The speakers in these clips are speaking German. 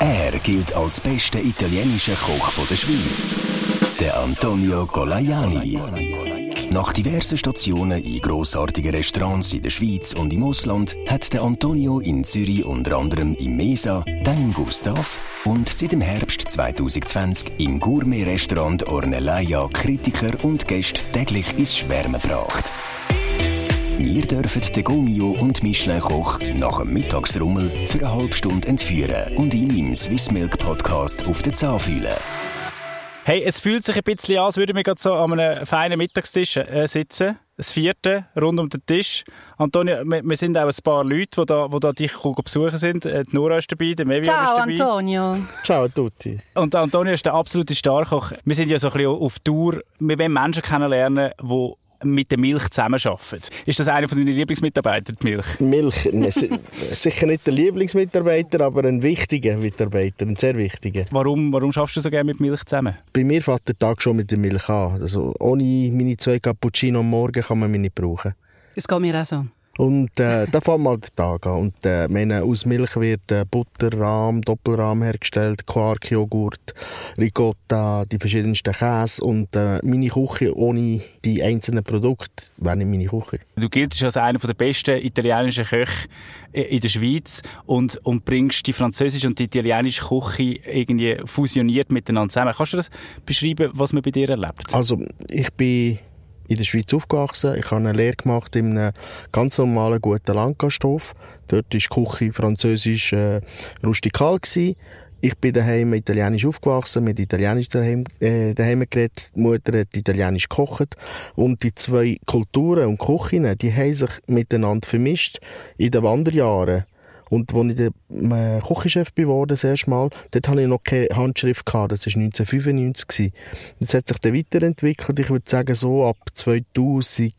Er gilt als bester italienischer Koch der Schweiz. Der Antonio Colaiani. Nach diversen Stationen in grossartigen Restaurants in der Schweiz und im Ausland hat der Antonio in Zürich unter anderem im Mesa, dann im Gustav und seit dem Herbst 2020 im Gourmet-Restaurant Ornellaia Kritiker und Gäste täglich ins Schwärmen gebracht. Wir dürfen den Gomio und Michelin-Koch nach dem Mittagsrummel für eine halbe Stunde entführen und ihn im Swiss Milk Podcast auf den Zahn fühlen. Hey, es fühlt sich ein bisschen an, als würden wir gerade so an einem feinen Mittagstisch äh, sitzen. Das vierte, rund um den Tisch. Antonio, wir, wir sind auch ein paar Leute, die da, die da dich besuchen sind. Äh, die Nora ist dabei, der Mevi ist Ciao dabei. Antonio. Ciao a tutti. Und Antonio ist der absolute Starkoch. Wir sind ja so ein bisschen auf Tour. Wir wollen Menschen kennenlernen, die mit der Milch zusammenarbeiten. Ist das einer von deinen Lieblingsmitarbeitern, die Milch? Milch, si- sicher nicht der Lieblingsmitarbeiter, aber ein wichtiger Mitarbeiter, ein sehr wichtiger. Warum, warum schaffst du so gerne mit Milch zusammen? Bei mir fängt der Tag schon mit der Milch an. Also, ohne meine zwei Cappuccino am Morgen kann man mich nicht brauchen. Das geht mir auch so. Und äh, da fängt mal der Tag an. Und äh, meine, aus Milch wird äh, Butter, Rahm, Doppelrahm hergestellt, Quark, Joghurt, Ricotta, die verschiedensten Käse. Und äh, meine Küche ohne die einzelnen Produkte wäre nicht meine Küche. Du giltst als einer der besten italienischen Köche in der Schweiz und, und bringst die französische und die italienische Küche irgendwie fusioniert miteinander zusammen. Kannst du das beschreiben, was man bei dir erlebt? Also, ich bin in der Schweiz aufgewachsen. Ich habe eine Lehre gemacht in einem ganz normalen, guten Landgasthof. Dort war die Küche französisch äh, rustikal. Gewesen. Ich bin daheim italienisch aufgewachsen, mit Italienisch daheim, äh, daheim geredet. Die Mutter hat italienisch gekocht. Und die zwei Kulturen und Küchen, die haben sich miteinander vermischt in den Wanderjahren. Und als ich der äh, Küchenchef geworden das erste Mal, dort hatte ich noch keine Handschrift. Gehabt. Das war 1995. gewesen. Das hat sich dann weiterentwickelt. Ich würde sagen, so ab 2003,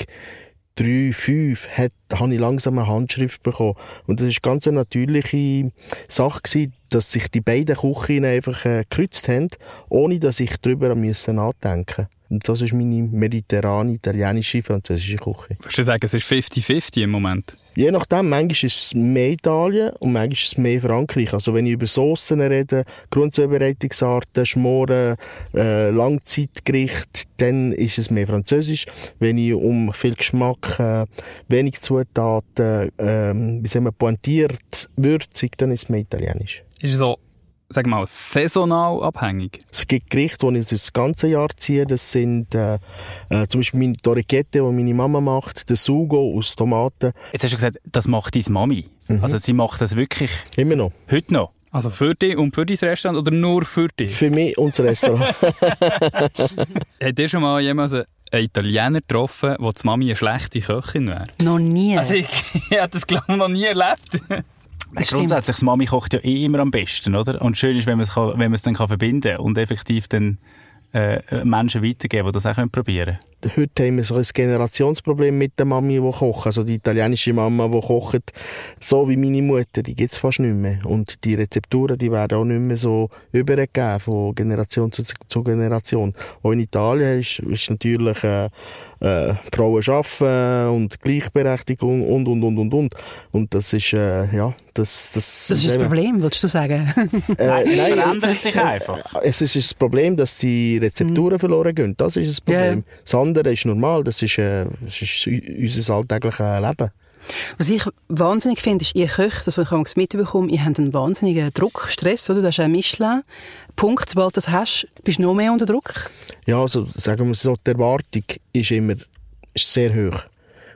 2005 hat, habe ich langsam eine Handschrift bekommen. Und das war ganz eine natürliche Sache, gewesen, dass sich die beiden Küchen einfach äh, gekreuzt haben, ohne dass ich darüber müssen nachdenken Und das ist meine mediterrane, italienische, französische Küche. Würdest du sagen, es ist 50-50 im Moment? Je nachdem, manchmal ist es mehr Italien und manchmal ist es mehr Frankreich. Also wenn ich über Soßen rede, Grundzubereitungsarten, Schmoren, äh, Langzeitgericht, dann ist es mehr Französisch. Wenn ich um viel Geschmack, äh, wenig Zutaten, äh, wie sagen wir, pointiert, würzig, dann ist es mehr Italienisch. Ist es so, sag mal, saisonal abhängig? Es gibt Gerichte, die ich das ganze Jahr ziehe. Das sind äh, äh, zum Beispiel meine Torriquette, die meine Mama macht, der Sugo aus Tomaten. Jetzt hast du gesagt, das macht deine Mami. Also sie macht das wirklich Immer noch. heute noch. Also für dich und für dein Restaurant oder nur für dich? Für mich unser Restaurant. Hat ihr schon mal jemanden, einen Italiener getroffen, wo die Mami eine schlechte Köchin wäre? Noch nie. Also ich, ich habe das glaube ich noch nie erlebt. Das stimmt. Grundsätzlich, das Mami kocht ja eh immer am besten, oder? Und schön ist, wenn man es, kann, wenn man es dann kann verbinden und effektiv dann äh, Menschen weitergeben, die das auch können probieren Heute haben wir so ein Generationsproblem mit der Mami, die kocht. Also die italienische Mama, die kocht, so wie meine Mutter, die gibt es fast nicht mehr. Und die Rezepturen, die werden auch nicht mehr so übergegeben von Generation zu, zu Generation. Auch in Italien ist, ist natürlich äh, äh, Frauen arbeiten und Gleichberechtigung und, und, und, und, und. Und das ist, äh, ja, das... Das, das ist das Problem, würdest du sagen? Äh, Nein, es nein, verändert sich einfach. Es ist das Problem, dass die Rezepturen verloren gehen. Das ist das Problem. Ja. Das andere ist normal. Das ist, äh, das ist unser alltägliches Leben. Was ich wahnsinnig finde, ist, ihr Köche, das, ich manchmal mitbekomme, ihr habt einen wahnsinnigen Druck, Stress, oder? Du hast einen Michelin. Punkt, sobald du das hast, bist du noch mehr unter Druck. Ja, also sagen wir so, die Erwartung ist immer ist sehr hoch.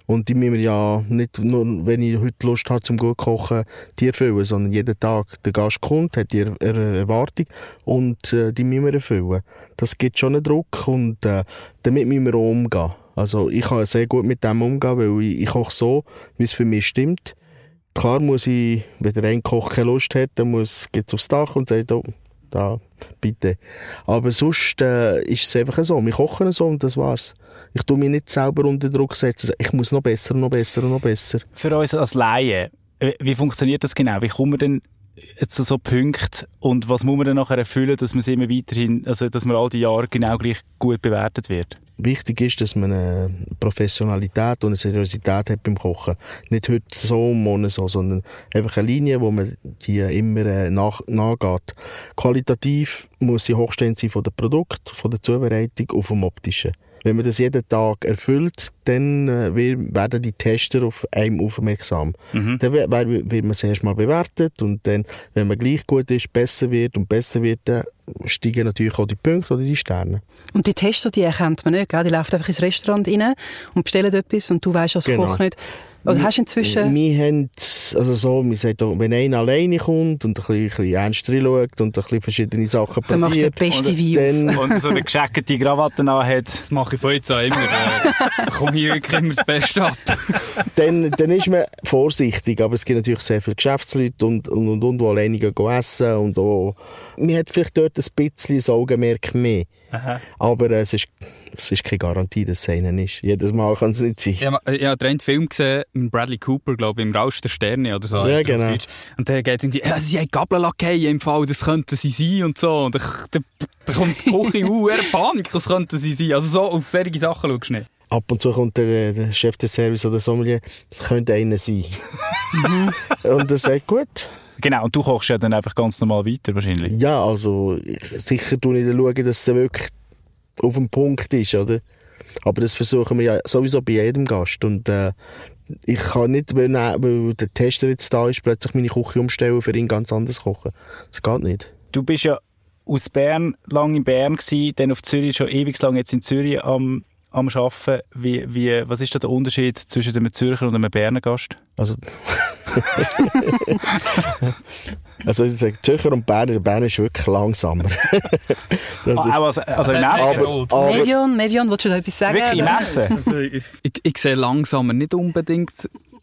Und die müssen wir ja nicht nur, wenn ich heute Lust habe zum gut kochen, die erfüllen, sondern jeden Tag der Gast kommt, hat die Er- Er- Erwartung und äh, die müssen wir erfüllen. Das gibt schon einen Druck und äh, damit müssen wir auch umgehen. Also ich kann sehr gut mit dem umgehen, weil ich, ich koche so, wie es für mich stimmt. Klar muss ich, wenn der ein Koch keine Lust hat, dann muss, geht's aufs Dach und sagt, oh, da, bitte. Aber sonst äh, ist es einfach so. Wir kochen so und das war's. Ich tue mich nicht selber unter Druck setzen. Ich muss noch besser, noch besser noch besser. Für uns als Laien, wie funktioniert das genau? Wie kommt man denn jetzt so, Punkte und was muss man dann nachher erfüllen, dass man es immer weiterhin, also dass man all die Jahre genau gleich gut bewertet wird? Wichtig ist, dass man eine Professionalität und eine Seriosität hat beim Kochen. Nicht heute so, morgen so, sondern einfach eine Linie, wo man die immer äh, nach, nachgeht. Qualitativ muss sie hochstehend sein von dem Produkt, von der Zubereitung und vom Optischen. Wenn man das jeden Tag erfüllt, dann äh, werden die Tester auf einem aufmerksam. Mhm. Dann wird, wird man es erstmal bewertet und dann, wenn man gleich gut ist, besser wird und besser wird, dann steigen natürlich auch die Punkte oder die Sterne. Und die Tester, die erkennt man nicht, gell? die laufen einfach ins Restaurant rein und bestellen etwas und du weißt als Genau. Koch nicht. Oder hast du inzwischen... Wir haben, also so, wir sagen, auch, wenn einer alleine kommt und ein bisschen, ein bisschen ernst reinschaut und ein bisschen verschiedene Sachen Dann machst du den probiert, besten Wein dann, Und so eine gescheckte Krawatte anhat. Das mache ich von jetzt an immer. Äh, komm hier wirklich immer das Beste ab. dann, dann ist man vorsichtig. Aber es gibt natürlich sehr viele Geschäftsleute und, und, und, und die alleine gehen essen und auch, man hat vielleicht dort ein bisschen das Augenmerk mehr. Aber äh, es, ist, es ist keine Garantie, dass es einer ist. Jedes Mal kann es nicht sein. Ich habe ich hab einen Film gesehen mit Bradley Cooper, glaube ich, im Rausch der Sterne oder so. Ja, genau. Und der geht irgendwie, ja, sie haben Gabellackeien im Fall, das könnten sie sein und so. Und dann dann bekommt die Küche uh, Panik, das könnten sie sein. Also so auf solche Sachen schaust du nicht. Ab und zu kommt der, der Chef des Service oder Sommelier, es könnte einer sein. und er sagt, gut, Genau, und du kochst ja dann einfach ganz normal weiter wahrscheinlich. Ja, also ich- sicher tue ich dann schauen, dass es wirklich auf dem Punkt ist, oder? Aber das versuchen wir ja sowieso bei jedem Gast. Und äh, ich kann nicht, weil, weil der Tester jetzt da ist, plötzlich meine Küche umstellen für ihn ganz anders kochen. Das geht nicht. Du bist ja aus Bern, lang in Bern gewesen, dann auf Zürich, schon ewig lang jetzt in Zürich am, am Arbeiten. Wie, wie, was ist da der Unterschied zwischen einem Zürcher und einem Berner Gast? Also, also ich sage, Zürcher und Berner, Berner ist wirklich langsamer. das Ah, auch als, also im Essen? Aber, Mevion, Mevion, willst du da etwas sagen? Wirklich im Essen? Also, ich, ich, ich sehe langsamer nicht unbedingt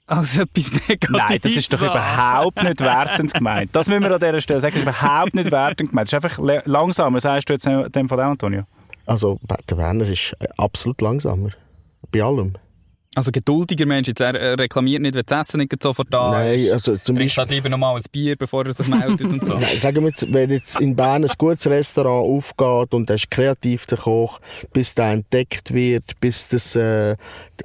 als etwas Negatives. Nein, das ist doch überhaupt nicht wertend gemeint. Das müssen wir an dieser Stelle sagen, das ist überhaupt nicht wertend gemeint. Das ist einfach langsamer, sagst du jetzt in dem Fall auch, Antonio? Also der Berner ist äh, absolut langsamer. Bei allem. Also geduldiger Mensch, jetzt, er er reklamiert nicht, wenn das Essen nicht sofort da Nein, ist. also zum Trinkt Beispiel... lieber nochmal ein Bier, bevor er sich meldet und so. Nein, sagen wir jetzt, wenn jetzt in Bern ein gutes Restaurant aufgeht und er ist kreativ, der Koch, bis der entdeckt wird, bis das, äh,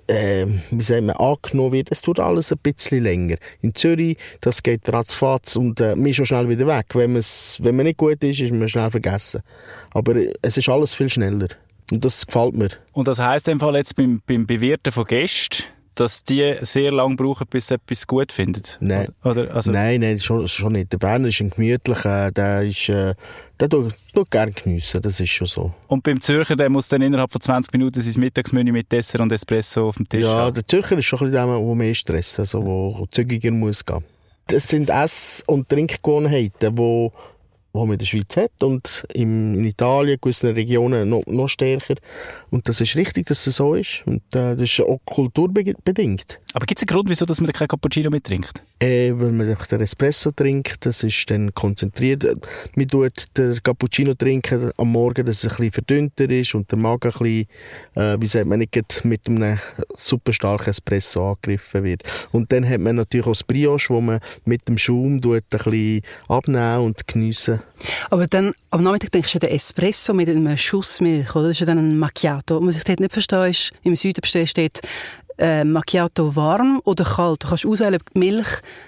äh, wie sagen wir, angenommen wird, es tut alles ein bisschen länger. In Zürich, das geht ratzfatz und äh, man ist schon schnell wieder weg. Wenn, wenn man nicht gut ist, ist man schnell vergessen. Aber es ist alles viel schneller. Und das gefällt mir. Und das heisst dem Fall jetzt beim, beim Bewirten von Gästen, dass die sehr lange brauchen, bis sie etwas gut finden? Nein. Oder, oder, also, Nein, nein, schon, schon nicht. Der Berner ist ein gemütlicher, der ist, äh, der tut, tut gerne geniessen, das ist schon so. Und beim Zürcher, der muss dann innerhalb von 20 Minuten sein Mittagsmenü mit Dessert und Espresso auf dem Tisch Ja, haben. der Zürcher ist schon ein bisschen der, der mehr stresst, also wo, wo zügiger muss gehen. Das sind Ess- und Trinkgewohnheiten, die wo man in der Schweiz hat und im, in Italien, in gewissen Regionen noch, noch stärker. Und das ist richtig, dass es so ist. Und äh, das ist auch kulturbedingt. Aber gibt es einen Grund, wieso dass man kein Cappuccino mittrinkt? Äh, wenn man den Espresso trinkt, das ist dann konzentriert. Man tut den Cappuccino trinken am Morgen, dass es ein bisschen verdünnter ist und der Magen ein bisschen, äh, wie sagt man, nicht mit einem super starken Espresso angegriffen wird. Und dann hat man natürlich auch das Brioche, wo man mit dem Schaum tut, ein bisschen abnehmen und geniessen. Aber dann, am Nachmittag trinkst du den Espresso mit einem Schuss Milch, oder? Das ist ja dann ein Macchiato. Und was ich dort nicht verstehe, ist, im Süden steht, steht äh, Macchiato warm oder kalt. Du kannst auswählen, ob Milch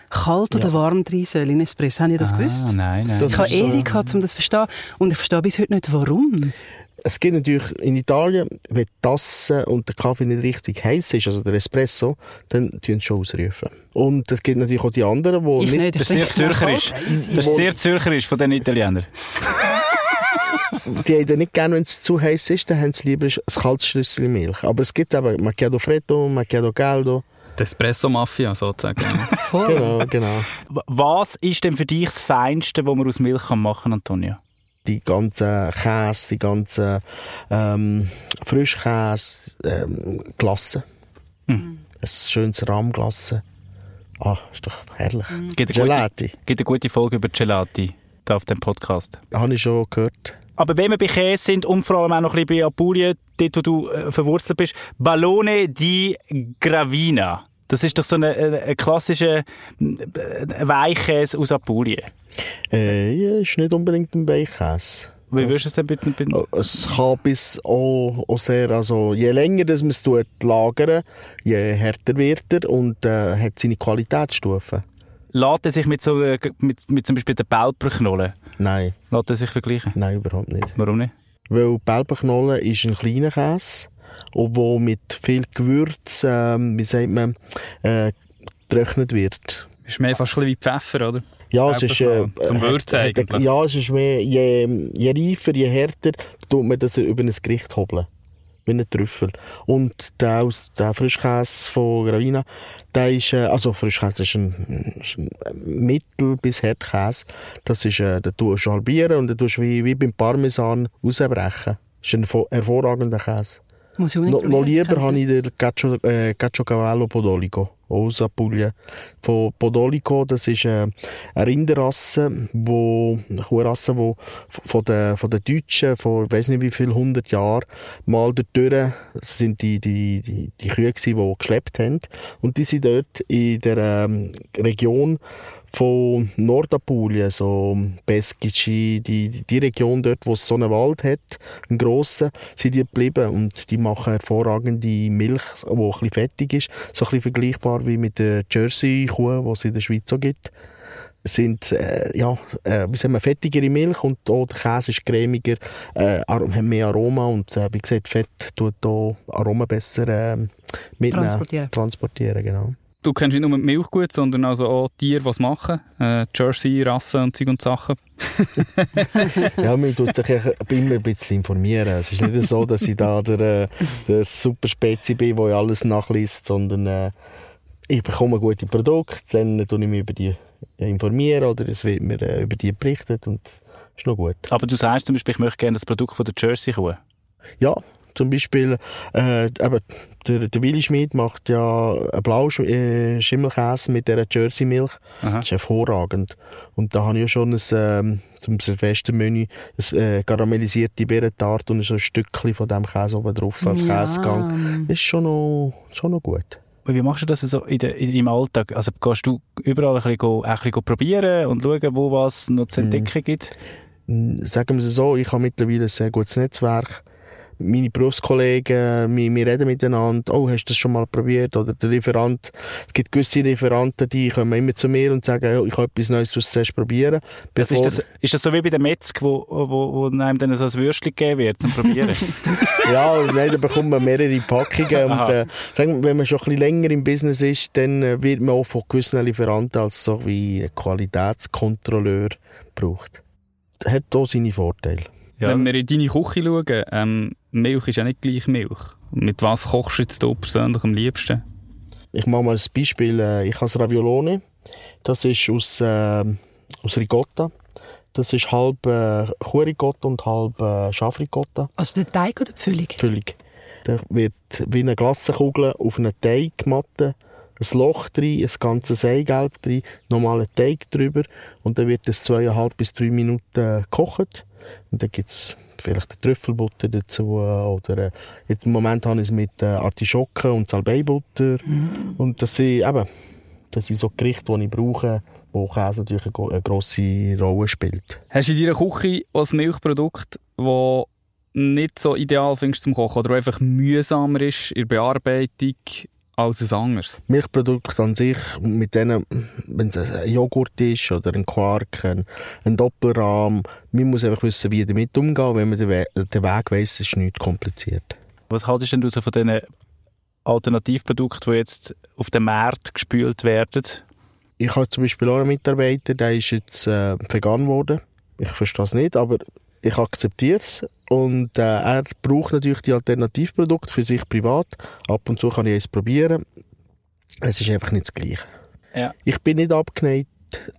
kalt oder warm rein soll in Espresso. Haben die das gewusst? Ah, nein, nein. Das Ich habe ewig gehabt, um das zu verstehen. Und ich verstehe bis heute nicht, warum. Es gibt natürlich in Italien, wenn die Tasse und der Kaffee nicht richtig heiß ist, also der Espresso, dann tun sie schon ausrufen. Und es gibt natürlich auch die anderen, die Ich nicht nicht. Ich Das ist sehr zürcherisch. Das ist sehr zürcherisch von den Italienern. Die haben dann nicht gerne, wenn es zu heiß ist, dann haben sie lieber ein kaltes Schlüssel Milch. Aber es gibt eben Macchiato Freddo, Macchiato Caldo. Die Espresso-Mafia sozusagen. Voll. Genau, genau. Was ist denn für dich das Feinste, was man aus Milch kann machen kann, Antonio? Die ganzen Käse, die ganzen ähm, Frischkäse, ähm, Glasse. Mhm. Ein schönes Rahmglasse. Ah, ist doch herrlich. Gibt eine, gute, Gelati, gibt eine gute Folge über Gelati da auf dem Podcast. habe ich schon gehört. Aber wenn wir bei Käse sind und vor allem auch noch ein bisschen bei Apulien, dort wo du äh, verwurzelt bist, Ballone di Gravina. Das ist doch so ein klassischer Weichkäse aus Apulien. Äh, ja, ist nicht unbedingt ein Weichkäse. Wie würdest du es denn bitte? bitte? Oh, Es kann bis auch, auch sehr, also je länger man es tut, lagern, je härter wird er und äh, hat seine Qualitätsstufen. Lässt er sich mit, so, äh, mit, mit zum Beispiel den Belperknollen Nein, lässt er sich vergleichen? nein, überhaupt nicht. Warum nicht? Weil Belbenknollen ist ein kleiner Käse, obwohl mit viel Gewürz, ähm, wie sagt man, äh, getrocknet wird. Ist mehr fast ein bisschen wie Pfeffer, oder? Ja, es ist, äh. Zum hat- Würzen hat- eigentlich. Ja, es ist mehr, je, je reifer, je härter, tut man das über ein Gericht hobeln. Wie ein Trüffel. Und der, aus, der Frischkäse von Gravina, der ist, äh, also Frischkäse ist ein, ist ein Mittel- bis Hartkäse. Das ist, äh, den tust du halbieren und dann tust du wie, wie beim Parmesan rausbrechen. Das ist ein hervor- hervorragender Käse. Muss ich No, unbedingt noch probieren. lieber Kennst du habe ich den Caccio, äh, Caciocavallo Podolico aus Apulien. Von Podolico, das ist eine Rinderrasse, wo, eine Kuhrasse, die von den, von den Deutschen vor, ich weiß nicht wie viel, 100 Jahren mal dort sind die, die, die, die Kühe gewesen, die geschleppt haben. Und die sind dort in der ähm, Region von Nordapulien, so Peschici, die, die, die Region dort, wo es so einen Wald hat, einen grossen, sind die geblieben und die machen hervorragende Milch, die ein bisschen fettig ist, so ein bisschen vergleichbar wie mit der Jersey-Kuh, die es in der Schweiz so gibt sind äh, ja, äh, wie sagen wir, fettigere Milch und auch der Käse ist cremiger, äh, hat mehr Aroma und äh, wie gesagt, Fett tut da Aroma besser äh, mitnehmen. Transportieren. Transportieren, genau. Du kennst nicht nur die Milch gut, sondern also auch Tiere, die es machen. Äh, Jersey, Rassen und Zeug und Sachen. Ja, man tut sich ja immer ein bisschen informieren. Es ist nicht so, dass ich da der, äh, der super Spezi bin, der alles nachliest, sondern äh, ich bekomme gute Produkte, dann tue ich mich über die informieren oder es wird mir äh, über die berichtet und ist noch gut. Aber du sagst zum Beispiel, ich möchte gerne das Produkt von der Jersey Kuh. Ja, zum Beispiel, äh, eben, der, der Willi Schmid macht ja einen blauen Sch- äh, Schimmelkäse mit dieser Jersey-Milch. Aha. Das ist hervorragend. Und da habe ich ja schon ein, ähm, zum Silvestermenü ein äh, karamellisierte Beerentart und so ein Stückchen von dem Käse oben drauf als Ja. Käsegang. Ist schon noch, schon noch gut. Wie machst du das so in der, in, im Alltag? Also gehst du überall ein bisschen, go, ein bisschen probieren und schauen, wo was noch zu entdecken gibt? Mm, Sagen wir es so, ich habe mittlerweile ein sehr gutes Netzwerk. Meine Berufskollegen, wir, wir reden miteinander, oh, hast du das schon mal probiert? Oder der Lieferant, es gibt gewisse Lieferanten, die kommen immer zu mir und sagen, ja, ich habe etwas Neues, was du probieren. Das ist, das, ist das so wie bei der Metzg, wo, wo, wo einem dann so ein Würstchen gegeben wird zum Probieren? Ja, nein, da bekommt man mehrere Packungen. und, äh, sagen wir, wenn man schon ein bisschen länger im Business ist, dann äh, wird man auch von gewissen Lieferanten als so wie Qualitätskontrolleur gebraucht. Das hat auch seine Vorteile. Ja. Wenn wir in deine Küche schauen, ähm, Milch ist ja nicht gleich Milch. Mit was kochst du jetzt du persönlich am liebsten? Ich mache mal ein Beispiel. äh, Ich habe das Raviolone. Das ist aus, äh, aus Ricotta. Das ist halb äh, Kuhricotta und halb äh, Schafricotta. Also der Teig oder die Füllung? Füllung. Da wird wie eine Glassenkugel auf eine Teigmatte ein Loch drin, ein ganzes Eigelb drin, nochmal Teig drüber und dann wird es zweieinhalb bis drei Minuten äh, gekocht. Und dann gibt es vielleicht eine Trüffelbutter dazu äh, oder äh, jetzt im Moment habe ich es mit äh, Artischocken und Salbeibutter. Und das sind eben das sind so Gerichte, die ich brauche, wo Käse natürlich eine, eine grosse Rolle spielt. Hast du in deiner Küche ein Milchprodukt, das nicht so ideal findest zum Kochen oder einfach mühsamer ist in der Bearbeitung als ein anderes? Milchprodukte an sich, mit denen, wenn es ein Joghurt ist oder ein Quark, ein, ein Doppelrahm, man muss einfach wissen, wie damit umgehen. Wenn man den, We den Weg weiss, ist nichts kompliziert. Was haltest denn du so von diesen Alternativprodukten, die jetzt auf den Markt gespült werden? Ich habe zum Beispiel auch einen Mitarbeiter, der ist jetzt äh, vegan geworden. Ich verstehe es nicht, aber ich akzeptiere es. Und äh, er braucht natürlich die Alternativprodukte für sich privat. Ab und zu kann ich es probieren. Es ist einfach nicht das Gleiche. Ja. Ich bin nicht abgeneigt,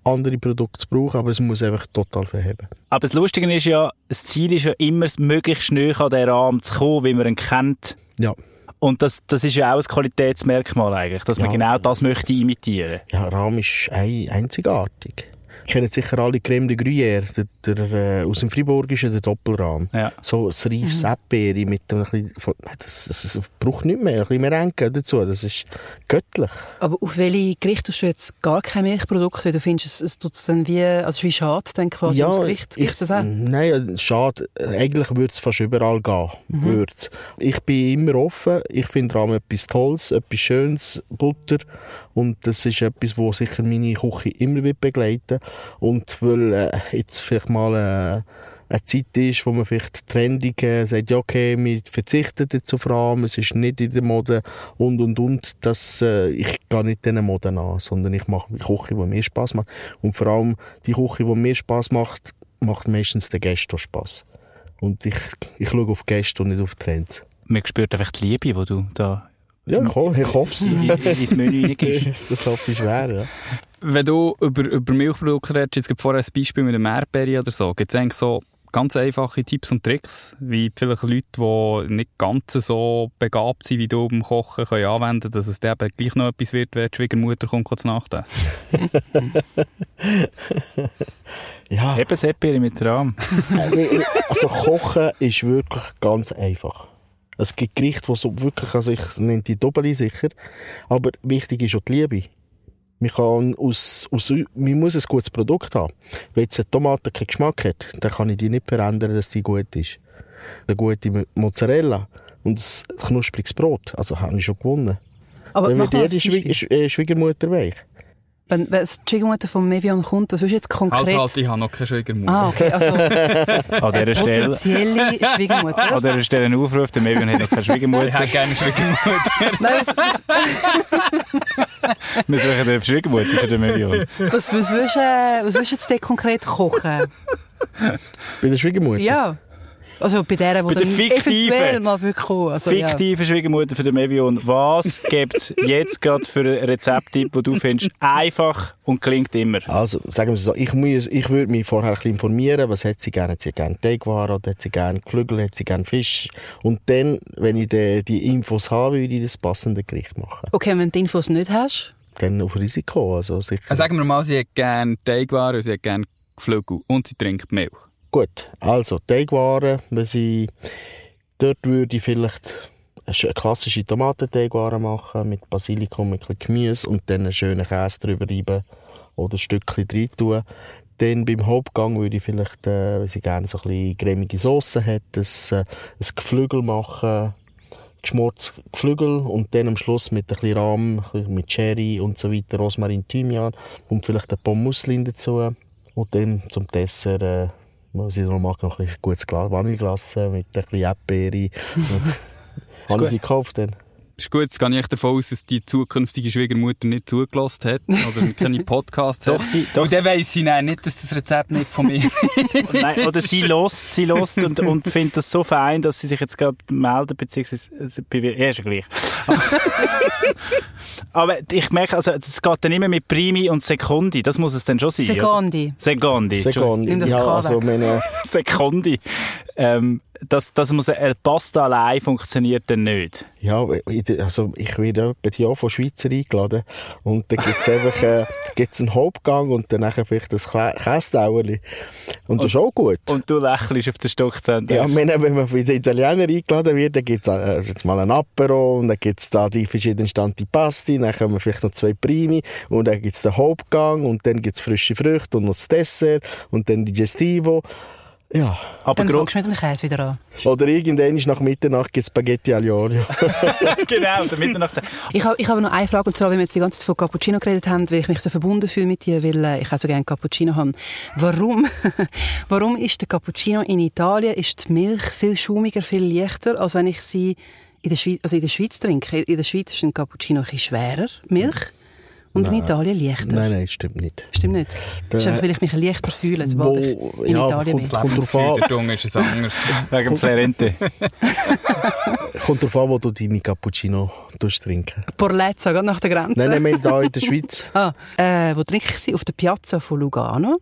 andere Produkte zu brauchen, aber es muss einfach total verheben. Aber das Lustige ist ja, das Ziel ist ja immer, möglichst schnell an den Rahmen zu kommen, wie man ihn kennt. Ja. Und das, das ist ja auch ein Qualitätsmerkmal eigentlich, dass man Ja. genau das möchte imitieren. Ja, Rahm ist ein, einzigartig. Kennen sicher alle Creme de Gruyère, der, der, äh, aus dem Friburgischen, der Doppelrahm. Ja. So ein reifes Mhm. Erdbeere mit einem bisschen, das, das, das braucht nicht mehr, ein bisschen Merengue dazu, das ist göttlich. Aber auf welche Gerichte tust du jetzt gar kein Milchprodukt? Weil du findest, es, es tut dann wie, also es wie schade, dann quasi ums Gericht. Gibt es das auch? Nein, schade. Eigentlich würde es fast überall gehen. Mhm. Würd's. Ich bin immer offen. Ich finde Rahm etwas Tolles, etwas Schönes, Butter. Und das ist etwas, wo sicher meine Küche immer wird begleiten Und weil äh, jetzt vielleicht mal äh, eine Zeit ist, wo man vielleicht trendig äh, sagt, ja okay, wir verzichten jetzt auf Rahm, es ist nicht in der Mode und und und. Das, äh, ich gehe nicht diesen Moden an, sondern ich mache die Küche, die mir Spaß macht. Und vor allem die Küche, die mir Spaß macht, macht meistens den Gästen auch Spass. Und ich, ich schaue auf Gäste und nicht auf Trends. Man spürt einfach die Liebe, die du da Ja, ich, ho ich hoffe es. in, in, ins Menü reingibst. das hoffe ich schwer, ja. Wenn du über, über Milchprodukte redest, jetzt gibt vorher ein Beispiel mit einem Erdbeere oder so, gibt es eigentlich so ganz einfache Tipps und Tricks, wie vielleicht Leute, die nicht ganz so begabt sind wie du beim Kochen, können anwenden, dass es dann eben gleich noch etwas wird, wenn die Schwiegermutter kommt, kurz nachdenken. ja. Eben Seppere mit Rahm. Also kochen ist wirklich ganz einfach. Es gibt Gerichte, die so wirklich, also ich nenne die Doppeli sicher, aber wichtig ist auch die Liebe. Man, kann aus, aus, man muss ein gutes Produkt haben. Wenn jetzt eine Tomate keinen Geschmack hat, dann kann ich die nicht verändern, dass die gut ist. Eine gute Mozzarella und ein knuspriges Brot, also habe ich schon gewonnen. Aber Dann wird jede. Schwie äh, Schwiegermutter weich. Wenn, wenn die Schwiegermutter von Mevion kommt, was ist jetzt konkret? Halt, halt, ich habe noch keine Schwiegermutter. Ah, okay, also An dieser Stelle, potenzielle Schwiegermutter. an dieser Stelle ein Aufruf, der Mevion hat noch keine Ich Schwiegermutter. hätte gerne eine Schwiegermutter. Nein, was, Wir suchen eine Schwiegermutter für den Mevion. was, was, willst, du, was willst du jetzt denn konkret kochen? Bei der Schwiegermutter? Ja. Also bei der, die Bei der fiktiven. eventuell mal wirklich kommen. Also, ja. Fiktive Schwiegermutter für den Mevion. Was gibt es jetzt gerade für einen Rezepttipp, den du findest einfach und klingt immer? Also, sagen wir es so, ich, muss, ich würde mich vorher ein bisschen informieren, was hat sie gerne? Hat sie gerne Teigwaren oder hat sie gerne Geflügel, hat sie gerne Fisch? Und dann, wenn ich die, die Infos habe, würde ich das passende Gericht machen. Okay, wenn du die Infos nicht hast, Dann auf Risiko, also sicher. Äh, Sagen wir mal, sie hat gerne Teigwaren sie hat gerne Geflügel und sie trinkt Milch. Gut, also Teigwaren, wenn sie, dort würde ich vielleicht eine sch- klassische Tomatenteigwaren machen, mit Basilikum, mit ein bisschen Gemüse und dann einen schönen Käse drüber reiben oder ein Stückchen rein tun. Dann beim Hauptgang würde ich vielleicht, äh, wenn sie gerne so ein bisschen cremige Sauce hat, ein, äh, ein Geflügel machen, geschmortes Geflügel und dann am Schluss mit ein bisschen Rahm, mit Cherry und so weiter, Rosmarin, Thymian und vielleicht ein Pommusslin dazu. Und dann zum Dessert, äh, was ich noch mag, noch ein bisschen gutes Glas, Vanilleglas mit ein bisschen Erdbeere. Haben sie gekauft dann? Ist gut, jetzt gehe ich davon aus, dass die zukünftige Schwiegermutter nicht zugelassen hat oder keine Podcasts Doch, hat. sie, doch, Und dann weiss sie dann nicht, dass das Rezept nicht von mir Nein, oder sie lost, sie lost und, und findet das so fein, dass sie sich jetzt gerade meldet, beziehungsweise, äh, bewir- ja, ist ja gleich. Aber ich merke, also, es geht dann immer mit Primi und Sekundi, das muss es dann schon sein. oder? Secondi. Entschuldigung. Nimm das ja, also meine, Sekundi. Ähm, das, das muss, eine Pasta allein funktioniert dann nicht. ja, also ich werde etwa die Jahr von Schweizer eingeladen und dann gibt es einfach äh, gibt's einen Hauptgang und dann vielleicht ein Kä- Käsedauerli. Und das ist auch gut. Und du lächelst auf den Stockzentrum. Ja, meine, wenn man von den Italienern eingeladen wird, dann gibt es äh, jetzt mal ein Apero und dann gibt es da die verschiedenen Antipasti, dann kommen vielleicht noch zwei Primi und dann gibt es den Hauptgang und dann gibt es frische Früchte und noch das Dessert und dann Digestivo. Ja. Aber Dann fängst du mit dem Käse wieder an. Oder irgendwann ist nach Mitternacht gibt es Spaghetti aglio olio. genau, der Mitternacht. Ich habe, ich habe noch eine Frage, und zwar, weil wir jetzt die ganze Zeit von Cappuccino geredet haben, weil ich mich so verbunden fühle mit dir, weil äh, ich auch so gerne Cappuccino habe. Warum, warum ist der Cappuccino in Italien, ist die Milch viel schaumiger, viel leichter, als wenn ich sie in der Schweiz, also in der Schweiz trinke? In der Schweiz ist ein Cappuccino ein bisschen schwerer, Milch, und in Italien leichter. Nein, nein, stimmt nicht. Stimmt nicht? Das ist einfach, weil ich mich leichter fühle, sobald ich Wo- in ja, Italien bin. kommt drauf an. Der Dung ist es anders. Wegen Flerente. Kommt darauf an, wo du deine Cappuccino trinken. Porlezza, gerade nach der Grenze. Nein, nein, wir hier in der Schweiz. Ah, äh, wo trinke ich sie? Auf der Piazza von Lugano.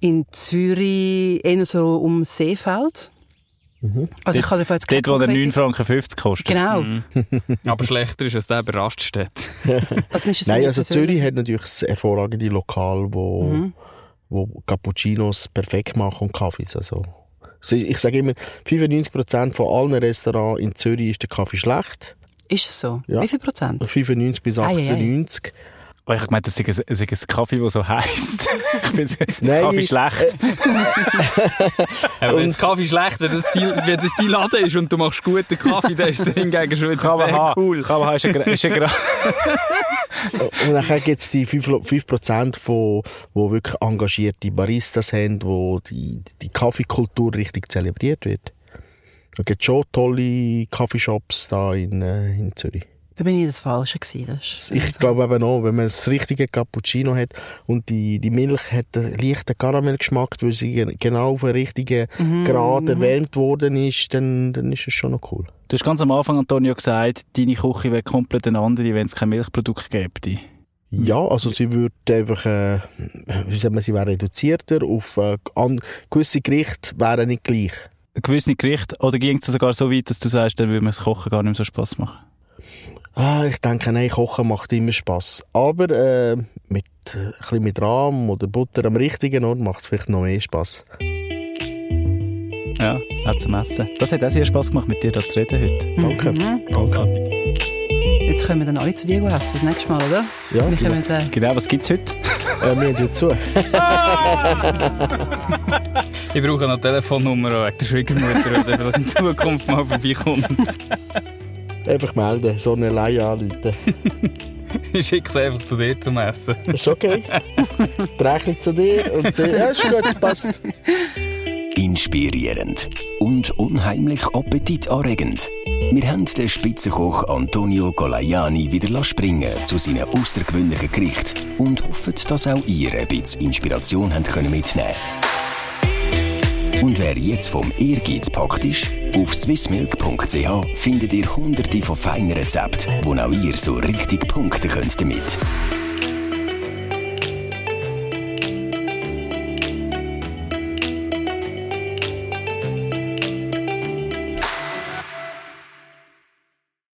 In Zürich, eher so um Seefeld. Also ich kann jetzt Dort, wo der 9,50 Franken kostet. Genau. Aber schlechter ist, als der bei Raststätte. Also ist es Nein, also persönlich- Zürich hat natürlich ein hervorragende Lokal, wo, Mhm. wo Cappuccinos perfekt machen und Kaffees. Also, so, ich sage immer, 95% von allen Restaurants in Zürich ist der Kaffee schlecht. Ist es so? Ja. Wie viel Prozent? 95 bis Ei, ei, ei. 98. Oh, ich habe gemeint, das sei ein, sei ein Kaffee, der so heisst. ich finde das Nein, Kaffee schlecht. Aber wenn das Kaffee schlecht, wenn das, die, wenn das dein Laden ist und du machst guten Kaffee, dann ist es hingegen schon wieder man sehr cool. Haben. Ist ein, ist ein Und dann gibt es die 5%, 5% von, wo wirklich engagierte Baristas haben, wo die, die Kaffeekultur richtig zelebriert wird. Da gibt schon tolle Kaffeeshops da in, äh, in Zürich. Da bin ich das Falsche gewesen. Das Ich glaube eben auch, wenn man das richtige Cappuccino hat und die, die Milch hat einen leichten Karamellgeschmack, weil sie gen- genau auf den richtigen Mhm, Grad erwärmt worden ist, dann, dann ist es schon noch cool. Du hast ganz am Anfang, Antonio, gesagt, deine Küche wäre komplett eine andere, wenn es kein Milchprodukt gäbe. Ja, also sie würde einfach, äh, wie sagt man, sie wäre reduzierter auf äh, an, gewisse Gerichte wären nicht gleich. Ein gewisses Gericht, oder ging es sogar so weit, dass du sagst, dann würde mir das Kochen gar nicht mehr so Spass machen? Ah, ich denke, nein, Kochen macht immer Spass. Aber äh, mit, äh, ein bisschen mit Rahm oder Butter am richtigen Ort macht es vielleicht noch mehr Spass. Ja, auch zum Essen. Das hat auch sehr Spass gemacht, mit dir da zu reden heute. Danke. Mhm. Danke. Jetzt können wir dann alle zu dir essen, das nächste Mal, oder? Ja, Wir kommen, äh, Genau, was gibt's heute? äh, wir hören zu. Ich brauche noch eine Telefonnummer wegen der Schwiegermutter, wenn der vielleicht in Zukunft mal vorbeikommt. Einfach melden, so eine Leihe anrufen. Ich schicke es einfach zu dir zum Essen. Ist okay. Die Rechnung zu dir und sie, ja, ist gut, passt. Inspirierend und unheimlich appetitanregend. Wir haben den Spitzenkoch Antonio Colaiani wieder springen zu seinen außergewöhnlichen Gerichten und hoffen, dass auch ihr ein bisschen Inspiration habt mitnehmen Und wer jetzt vom Ehrgeiz packt ist, auf swissmilk.ch findet ihr hunderte von feinen Rezepten, wo auch ihr so richtig punkten könnt damit.